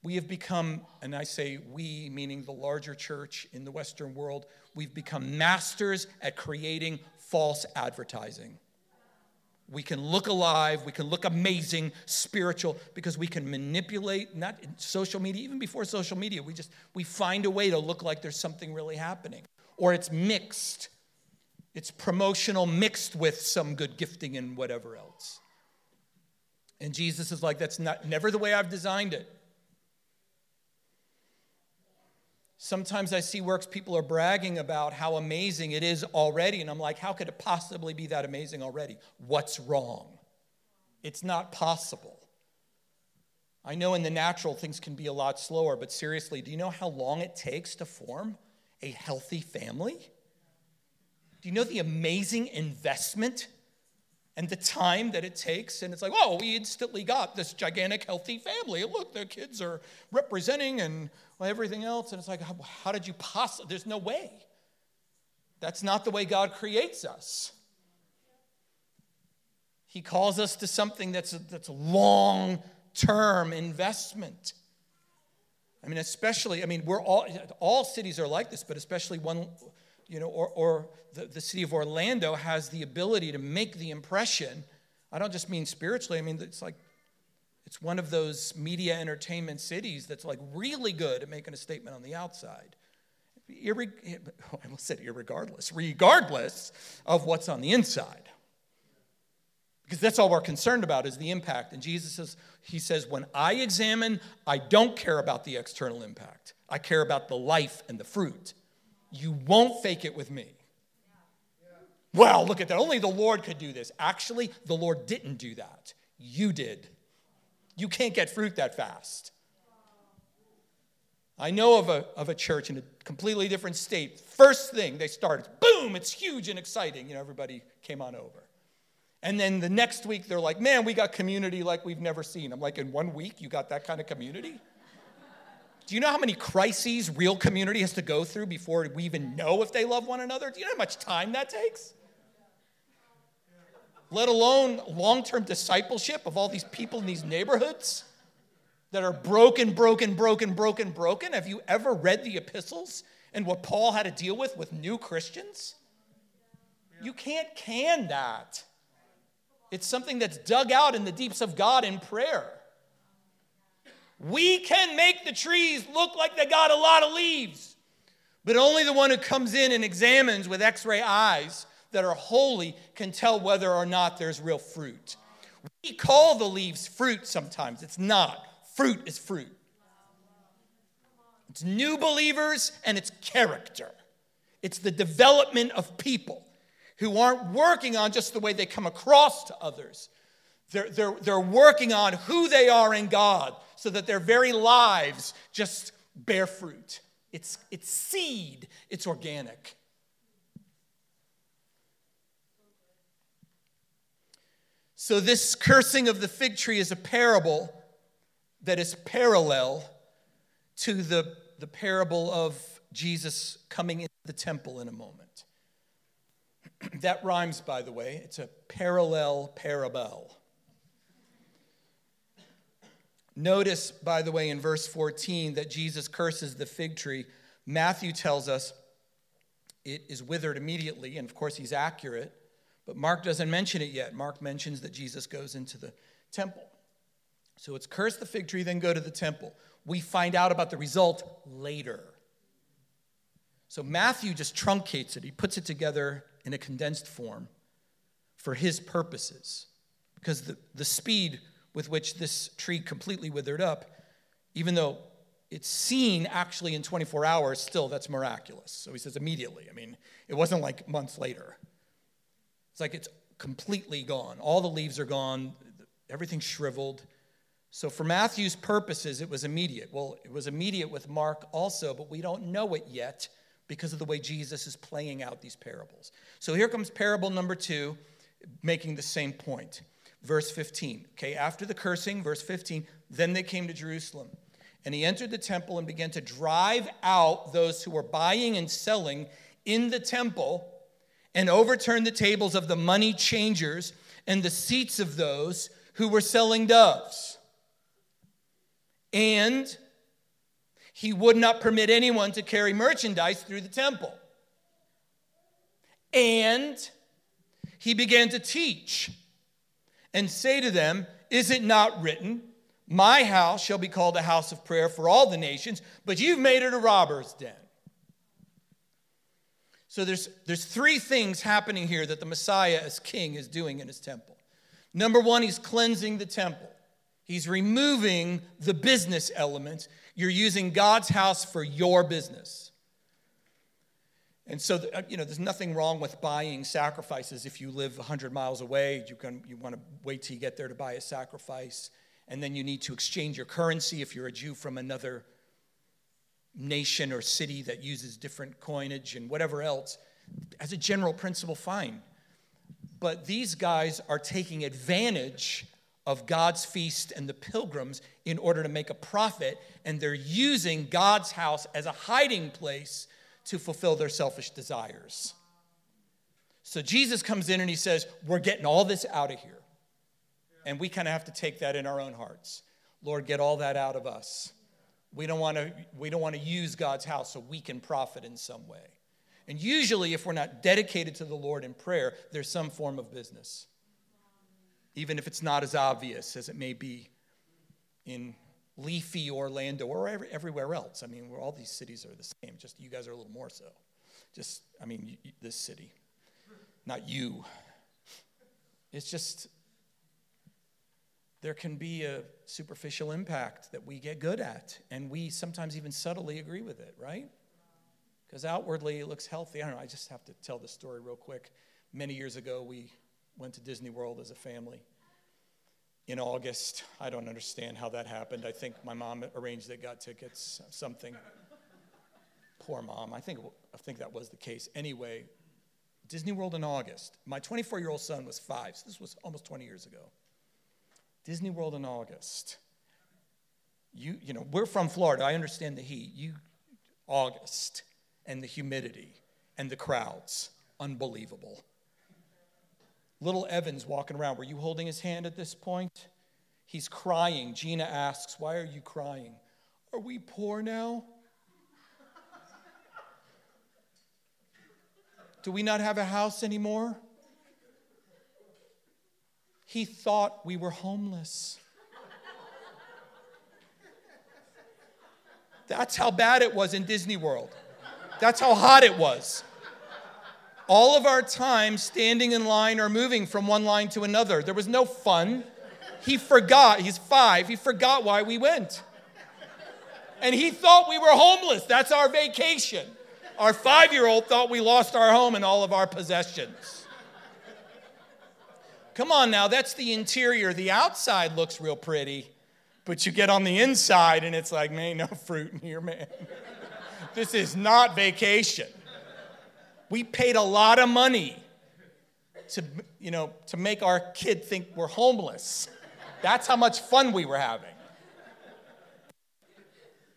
We have become, and I say we, meaning the larger church in the Western world, we've become masters at creating false advertising. We can look alive, we can look amazing, spiritual, because we can manipulate, not social media, even before social media, we just, we find a way to look like there's something really happening. Or it's mixed. It's promotional mixed with some good gifting and whatever else. And Jesus is like, that's not never the way I've designed it. Sometimes I see works people are bragging about how amazing it is already, and I'm like, how could it possibly be that amazing already? What's wrong? It's not possible. I know in the natural things can be a lot slower, but seriously, do you know how long it takes to form a healthy family? Do you know the amazing investment and the time that it takes. And it's like, oh, we instantly got this gigantic, healthy family. Look, their kids are representing and everything else. And it's like, how, did you possibly? There's no way. That's not the way God creates us. He calls us to something that's a, that's a long term investment. I mean, especially, I mean, we're all, all cities are like this, but especially one you know, or, or the, the city of Orlando has the ability to make the impression. I don't just mean spiritually, I mean, it's like, it's one of those media entertainment cities that's like really good at making a statement on the outside. Irre- I almost said irregardless, regardless of what's on the inside. Because that's all we're concerned about is the impact. And Jesus says, He says, when I examine, I don't care about the external impact. I care about the life and the fruit. You won't fake it with me. Well, look at that. Only the Lord could do this. Actually, the Lord didn't do that. You did. You can't get fruit that fast. I know of a, of a church in a completely different state. First thing they started, boom, it's huge and exciting. You know, everybody came on over. And then the next week, they're like, man, we got community like we've never seen. I'm like, in one week, you got that kind of community? Do you know how many crises real community has to go through before we even know if they love one another? Do you know how much time that takes? Let alone long term discipleship of all these people in these neighborhoods that are broken, broken, broken, broken, broken. Have you ever read the epistles and what Paul had to deal with with new Christians? You can't can that. It's something that's dug out in the deeps of God in prayer. We can make the trees look like they got a lot of leaves, but only the one who comes in and examines with x ray eyes that are holy can tell whether or not there's real fruit. We call the leaves fruit sometimes, it's not. Fruit is fruit. It's new believers and it's character. It's the development of people who aren't working on just the way they come across to others. They're, they're, they're working on who they are in God so that their very lives just bear fruit. It's, it's seed, it's organic. So, this cursing of the fig tree is a parable that is parallel to the, the parable of Jesus coming into the temple in a moment. that rhymes, by the way. It's a parallel parable. Notice, by the way, in verse 14 that Jesus curses the fig tree. Matthew tells us it is withered immediately, and of course, he's accurate, but Mark doesn't mention it yet. Mark mentions that Jesus goes into the temple. So it's curse the fig tree, then go to the temple. We find out about the result later. So Matthew just truncates it, he puts it together in a condensed form for his purposes. Because the, the speed with which this tree completely withered up, even though it's seen actually in 24 hours, still that's miraculous. So he says immediately. I mean, it wasn't like months later. It's like it's completely gone. All the leaves are gone, everything's shriveled. So, for Matthew's purposes, it was immediate. Well, it was immediate with Mark also, but we don't know it yet because of the way Jesus is playing out these parables. So, here comes parable number two, making the same point verse 15. Okay, after the cursing, verse 15, then they came to Jerusalem. And he entered the temple and began to drive out those who were buying and selling in the temple and overturned the tables of the money changers and the seats of those who were selling doves. And he would not permit anyone to carry merchandise through the temple. And he began to teach and say to them, Is it not written, My house shall be called a house of prayer for all the nations, but you've made it a robber's den? So there's, there's three things happening here that the Messiah as king is doing in his temple. Number one, he's cleansing the temple. He's removing the business elements. You're using God's house for your business. And so, uh, you know, there's nothing wrong with buying sacrifices if you live 100 miles away. You, can, you want to wait till you get there to buy a sacrifice. And then you need to exchange your currency if you're a Jew from another nation or city that uses different coinage and whatever else. As a general principle, fine. But these guys are taking advantage of God's feast and the pilgrims in order to make a profit, and they're using God's house as a hiding place to fulfill their selfish desires. So Jesus comes in and he says, We're getting all this out of here. And we kind of have to take that in our own hearts. Lord, get all that out of us. We don't want to we don't want to use God's house so we can profit in some way. And usually if we're not dedicated to the Lord in prayer, there's some form of business. Even if it's not as obvious as it may be in leafy Orlando or every, everywhere else. I mean, all these cities are the same, just you guys are a little more so. Just, I mean, you, this city, not you. It's just, there can be a superficial impact that we get good at, and we sometimes even subtly agree with it, right? Because outwardly it looks healthy. I don't know, I just have to tell the story real quick. Many years ago, we went to Disney World as a family in August. I don't understand how that happened. I think my mom arranged it, got tickets, something. Poor mom. I think, I think that was the case. Anyway, Disney World in August. My 24 year old son was five, so this was almost 20 years ago. Disney World in August. You, you know, we're from Florida. I understand the heat. You, August, and the humidity, and the crowds. Unbelievable. Little Evan's walking around. Were you holding his hand at this point? He's crying. Gina asks, Why are you crying? Are we poor now? Do we not have a house anymore? He thought we were homeless. That's how bad it was in Disney World. That's how hot it was. All of our time standing in line or moving from one line to another. There was no fun. He forgot, he's five, he forgot why we went. And he thought we were homeless. That's our vacation. Our five year old thought we lost our home and all of our possessions. Come on now, that's the interior. The outside looks real pretty, but you get on the inside and it's like, man, no fruit in here, man. this is not vacation. We paid a lot of money to, you know, to make our kid think we're homeless. That's how much fun we were having.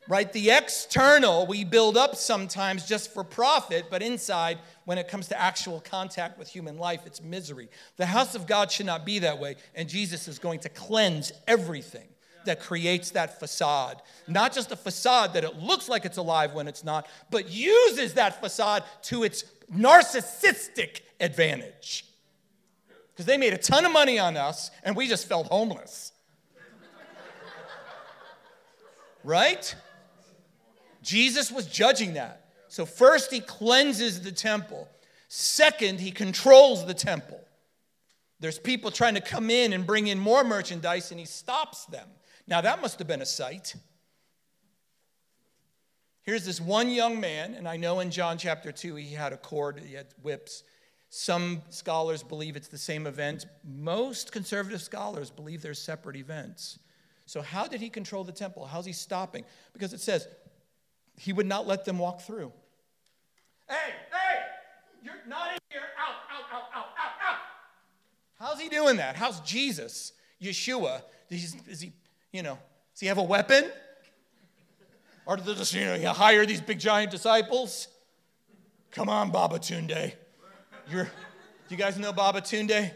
Right? The external we build up sometimes just for profit, but inside, when it comes to actual contact with human life, it's misery. The house of God should not be that way, and Jesus is going to cleanse everything that creates that facade. Not just a facade that it looks like it's alive when it's not, but uses that facade to its narcissistic advantage. Because they made a ton of money on us and we just felt homeless. right? Jesus was judging that. So, first, he cleanses the temple. Second, he controls the temple. There's people trying to come in and bring in more merchandise, and he stops them. Now, that must have been a sight. Here's this one young man, and I know in John chapter 2 he had a cord, he had whips. Some scholars believe it's the same event. Most conservative scholars believe they're separate events. So, how did he control the temple? How's he stopping? Because it says he would not let them walk through. Hey, hey, you're not in here. Out, out, out, out, out, out. How's he doing that? How's Jesus, Yeshua? Is, is he, you know, does he have a weapon? Or you know, you hire these big giant disciples? Come on, Babatunde. You're, do you guys know Babatunde?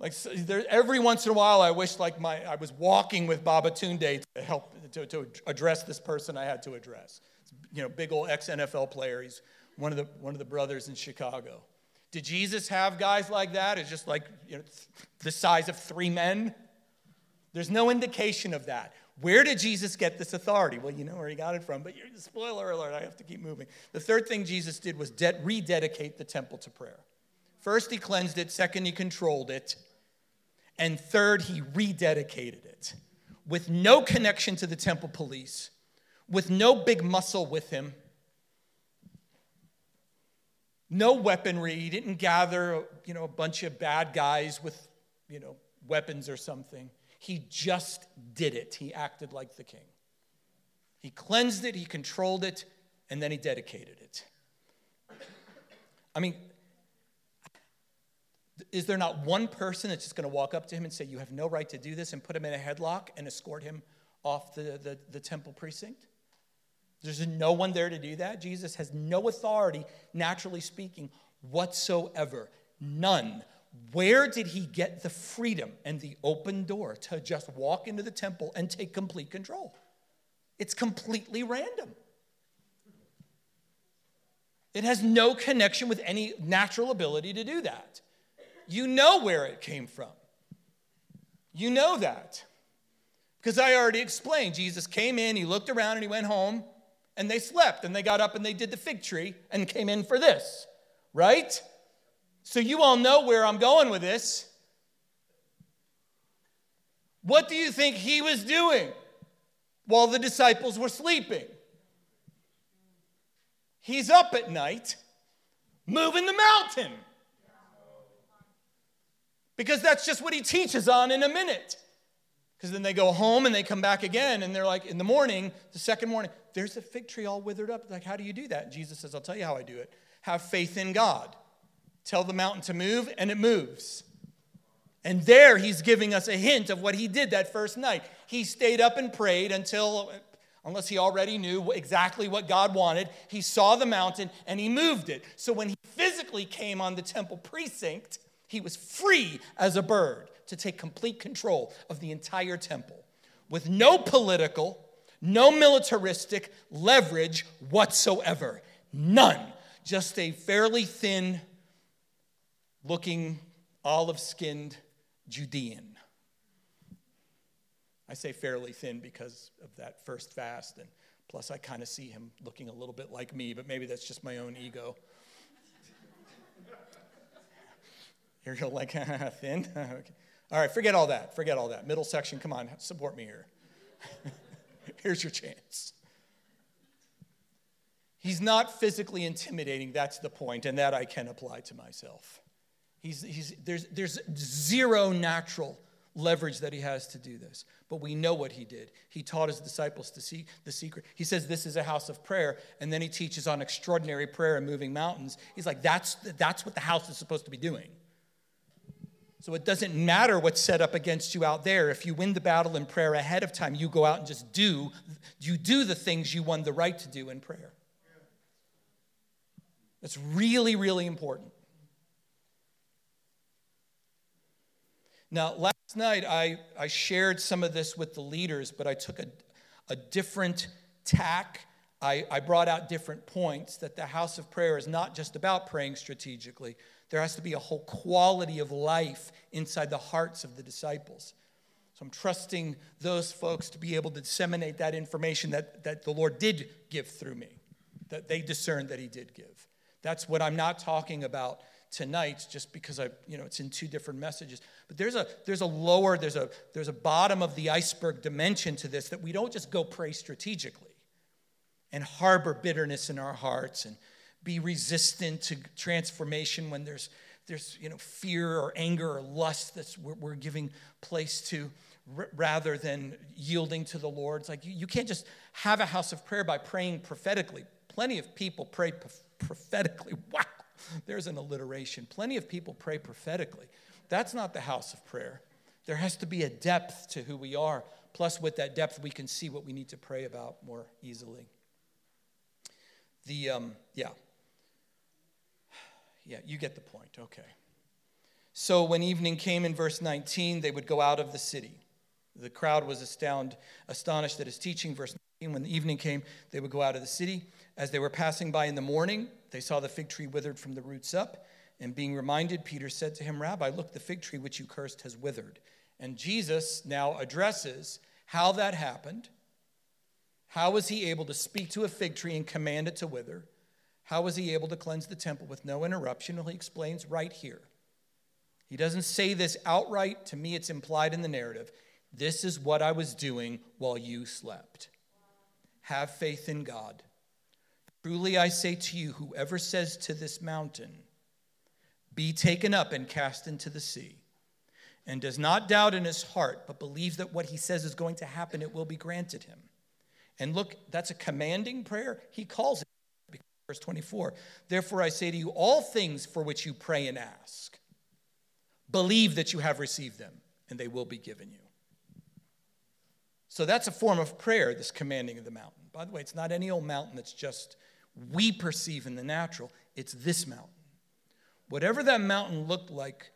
Like there, every once in a while, I wish like my I was walking with Baba Babatunde to help to, to address this person I had to address. You know, big old ex NFL player. He's one of the one of the brothers in Chicago. Did Jesus have guys like that? It's just like you know, the size of three men. There's no indication of that. Where did Jesus get this authority? Well, you know where he got it from, but spoiler alert, I have to keep moving. The third thing Jesus did was de- rededicate the temple to prayer. First, he cleansed it. Second, he controlled it. And third, he rededicated it with no connection to the temple police, with no big muscle with him, no weaponry. He didn't gather, you know, a bunch of bad guys with, you know, weapons or something. He just did it. He acted like the king. He cleansed it, he controlled it, and then he dedicated it. I mean, is there not one person that's just going to walk up to him and say, You have no right to do this, and put him in a headlock and escort him off the, the, the temple precinct? There's no one there to do that. Jesus has no authority, naturally speaking, whatsoever. None. Where did he get the freedom and the open door to just walk into the temple and take complete control? It's completely random. It has no connection with any natural ability to do that. You know where it came from. You know that. Because I already explained. Jesus came in, he looked around, and he went home, and they slept, and they got up and they did the fig tree and came in for this, right? So you all know where I'm going with this. What do you think he was doing while the disciples were sleeping? He's up at night moving the mountain. Because that's just what he teaches on in a minute. Because then they go home and they come back again and they're like, in the morning, the second morning, there's a fig tree all withered up. Like, how do you do that? And Jesus says, I'll tell you how I do it. Have faith in God. Tell the mountain to move, and it moves. And there he's giving us a hint of what he did that first night. He stayed up and prayed until, unless he already knew exactly what God wanted, he saw the mountain and he moved it. So when he physically came on the temple precinct, he was free as a bird to take complete control of the entire temple with no political, no militaristic leverage whatsoever. None. just a fairly thin looking, olive skinned Judean. I say fairly thin because of that first fast, and plus I kind of see him looking a little bit like me, but maybe that's just my own ego. You're like, thin? okay. All right, forget all that. Forget all that. Middle section, come on, support me here. Here's your chance. He's not physically intimidating, that's the point, and that I can apply to myself. He's, he's, there's, there's zero natural leverage that he has to do this. But we know what he did. He taught his disciples to see the secret. He says this is a house of prayer, and then he teaches on extraordinary prayer and moving mountains. He's like, that's, that's what the house is supposed to be doing. So it doesn't matter what's set up against you out there. If you win the battle in prayer ahead of time, you go out and just do you do the things you won the right to do in prayer. That's really really important. Now, last night I, I shared some of this with the leaders, but I took a, a different tack. I, I brought out different points that the house of prayer is not just about praying strategically, there has to be a whole quality of life inside the hearts of the disciples. So I'm trusting those folks to be able to disseminate that information that, that the Lord did give through me, that they discerned that He did give. That's what I'm not talking about tonight just because I, you know, it's in two different messages. But there's a there's a lower, there's a there's a bottom of the iceberg dimension to this that we don't just go pray strategically and harbor bitterness in our hearts and be resistant to transformation when there's, there's you know, fear or anger or lust that we're, we're, giving place to rather than yielding to the Lord. It's like you, you, can't just have a house of prayer by praying prophetically. Plenty of people pray prophetically. Wow, there's an alliteration. Plenty of people pray prophetically. That's not the house of prayer. There has to be a depth to who we are. Plus, with that depth, we can see what we need to pray about more easily. The, um, yeah, yeah, you get the point. Okay. So when evening came in verse 19, they would go out of the city. The crowd was astound, astonished at his teaching. Verse 19, when the evening came, they would go out of the city. As they were passing by in the morning, they saw the fig tree withered from the roots up. And being reminded, Peter said to him, Rabbi, look, the fig tree which you cursed has withered. And Jesus now addresses how that happened. How was he able to speak to a fig tree and command it to wither? How was he able to cleanse the temple with no interruption? Well, he explains right here. He doesn't say this outright. To me, it's implied in the narrative. This is what I was doing while you slept. Have faith in God. Truly, I say to you, whoever says to this mountain, Be taken up and cast into the sea, and does not doubt in his heart, but believes that what he says is going to happen, it will be granted him. And look, that's a commanding prayer. He calls it Verse 24, therefore I say to you, all things for which you pray and ask, believe that you have received them, and they will be given you. So that's a form of prayer, this commanding of the mountain. By the way, it's not any old mountain that's just we perceive in the natural, it's this mountain. Whatever that mountain looked like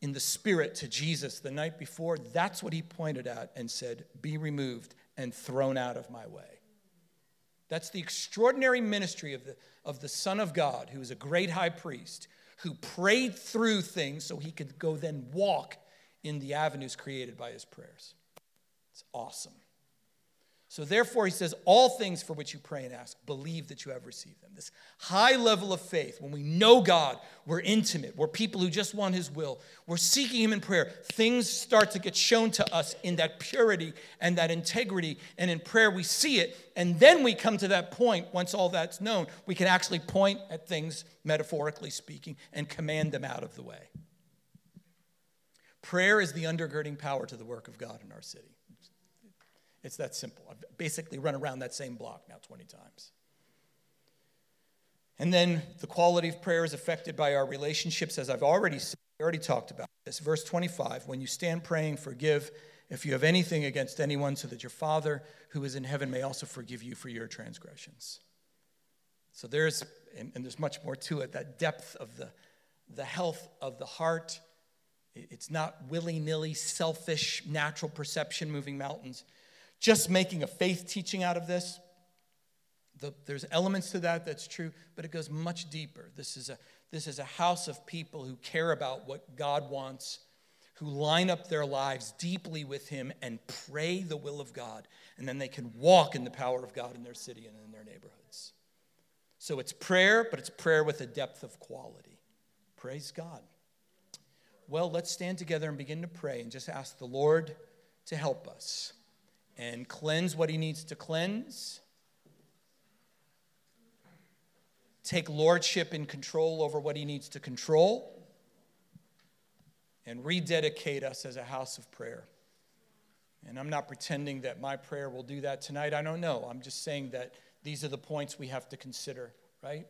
in the spirit to Jesus the night before, that's what he pointed at and said, Be removed and thrown out of my way. That's the extraordinary ministry of the, of the Son of God, who is a great high priest, who prayed through things so he could go then walk in the avenues created by his prayers. It's awesome. So, therefore, he says, All things for which you pray and ask, believe that you have received them. This high level of faith, when we know God, we're intimate, we're people who just want his will, we're seeking him in prayer. Things start to get shown to us in that purity and that integrity. And in prayer, we see it. And then we come to that point, once all that's known, we can actually point at things, metaphorically speaking, and command them out of the way. Prayer is the undergirding power to the work of God in our city. It's that simple. I've basically run around that same block now 20 times. And then the quality of prayer is affected by our relationships, as I've already said, already talked about this. Verse 25 When you stand praying, forgive if you have anything against anyone, so that your Father who is in heaven may also forgive you for your transgressions. So there's, and, and there's much more to it, that depth of the, the health of the heart. It's not willy nilly, selfish, natural perception moving mountains just making a faith teaching out of this, the, there's elements to that that's true, but it goes much deeper. This is, a, this is a house of people who care about what God wants, who line up their lives deeply with Him and pray the will of God. And then they can walk in the power of God in their city and in their neighborhoods. So it's prayer, but it's prayer with a depth of quality. Praise God. Well, let's stand together and begin to pray and just ask the Lord to help us and cleanse what He needs to cleanse take lordship and control over what he needs to control, and rededicate us as a house of prayer. And I'm not pretending that my prayer will do that tonight. I don't know. I'm just saying that these are the points we have to consider, right?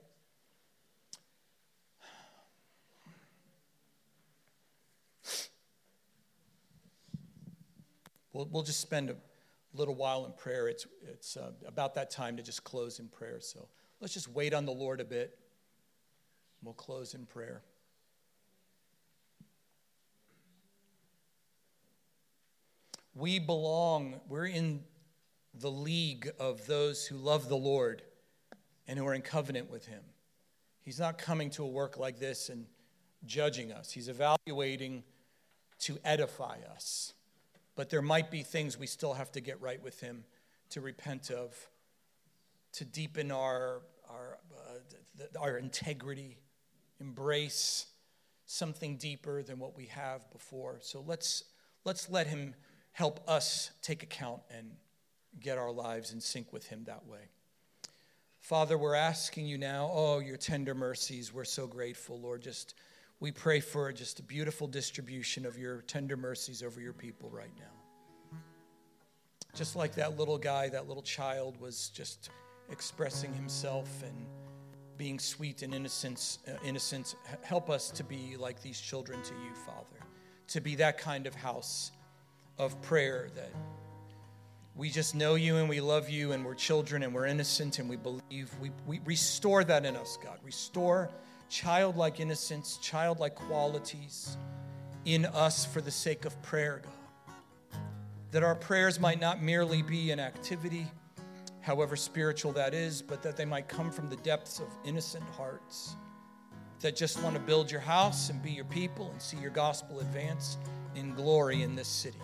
We'll, we'll just spend a little while in prayer. It's, it's uh, about that time to just close in prayer. So. Let's just wait on the Lord a bit. We'll close in prayer. We belong, we're in the league of those who love the Lord and who are in covenant with Him. He's not coming to a work like this and judging us, He's evaluating to edify us. But there might be things we still have to get right with Him to repent of, to deepen our our, uh, our integrity, embrace something deeper than what we have before. So let's, let's let Him help us take account and get our lives in sync with Him that way. Father, we're asking you now, oh, your tender mercies. We're so grateful, Lord. Just we pray for just a beautiful distribution of your tender mercies over your people right now. Just like that little guy, that little child was just expressing himself and being sweet and innocence, uh, innocence. Help us to be like these children to you, Father, to be that kind of house of prayer that we just know you and we love you and we're children and we're innocent and we believe. We, we restore that in us, God. Restore childlike innocence, childlike qualities in us for the sake of prayer, God. That our prayers might not merely be an activity however spiritual that is, but that they might come from the depths of innocent hearts that just want to build your house and be your people and see your gospel advance in glory in this city,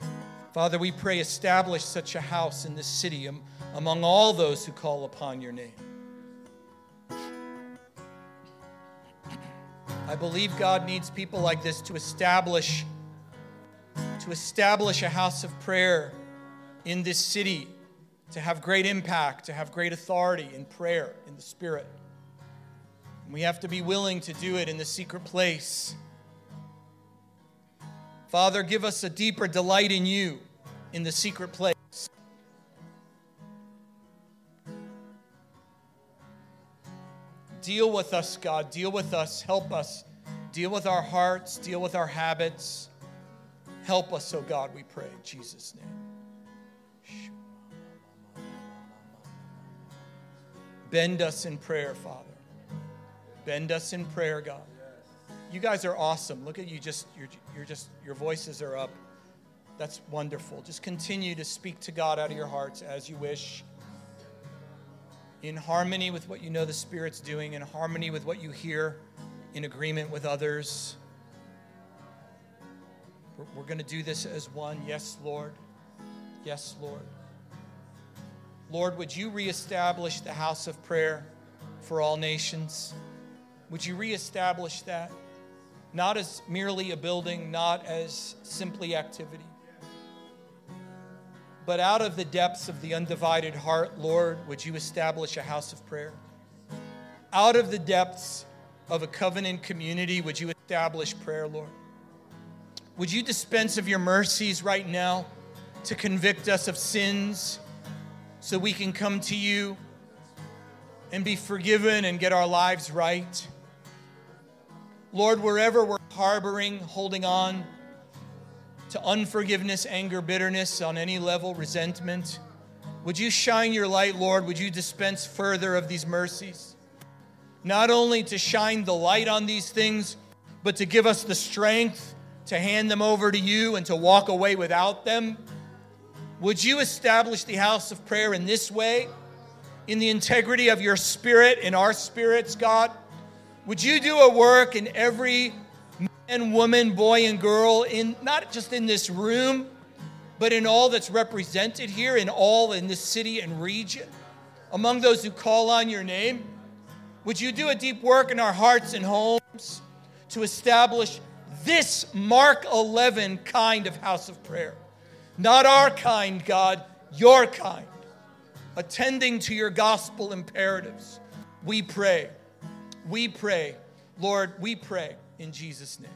God. Father, we pray establish such a house in this city among all those who call upon your name. I believe God needs people like this to establish to establish a house of prayer in this city to have great impact, to have great authority in prayer, in the Spirit. And we have to be willing to do it in the secret place. Father, give us a deeper delight in you in the secret place. Deal with us, God. Deal with us. Help us. Deal with our hearts. Deal with our habits. Help us, oh God, we pray in Jesus' name. Bend us in prayer, Father. Bend us in prayer, God. You guys are awesome. Look at you just you're, you're just your voices are up. That's wonderful. Just continue to speak to God out of your hearts as you wish. In harmony with what you know the Spirit's doing, in harmony with what you hear, in agreement with others. We're, we're going to do this as one. Yes, Lord. Yes, Lord. Lord, would you reestablish the house of prayer for all nations? Would you reestablish that? Not as merely a building, not as simply activity, but out of the depths of the undivided heart, Lord, would you establish a house of prayer? Out of the depths of a covenant community, would you establish prayer, Lord? Would you dispense of your mercies right now to convict us of sins? so we can come to you and be forgiven and get our lives right. Lord, wherever we're harboring, holding on to unforgiveness, anger, bitterness on any level, resentment, would you shine your light, Lord? Would you dispense further of these mercies? Not only to shine the light on these things, but to give us the strength to hand them over to you and to walk away without them Would you establish the house of prayer in this way, in the integrity of your spirit, in our spirits, God? Would you do a work in every man, woman, boy, and girl, in not just in this room, but in all that's represented here, in all in this city and region, among those who call on your name? Would you do a deep work in our hearts and homes to establish this Mark 11 kind of house of prayer? Not our kind, God, your kind. Attending to your gospel imperatives. We pray. We pray. Lord, we pray in Jesus' name.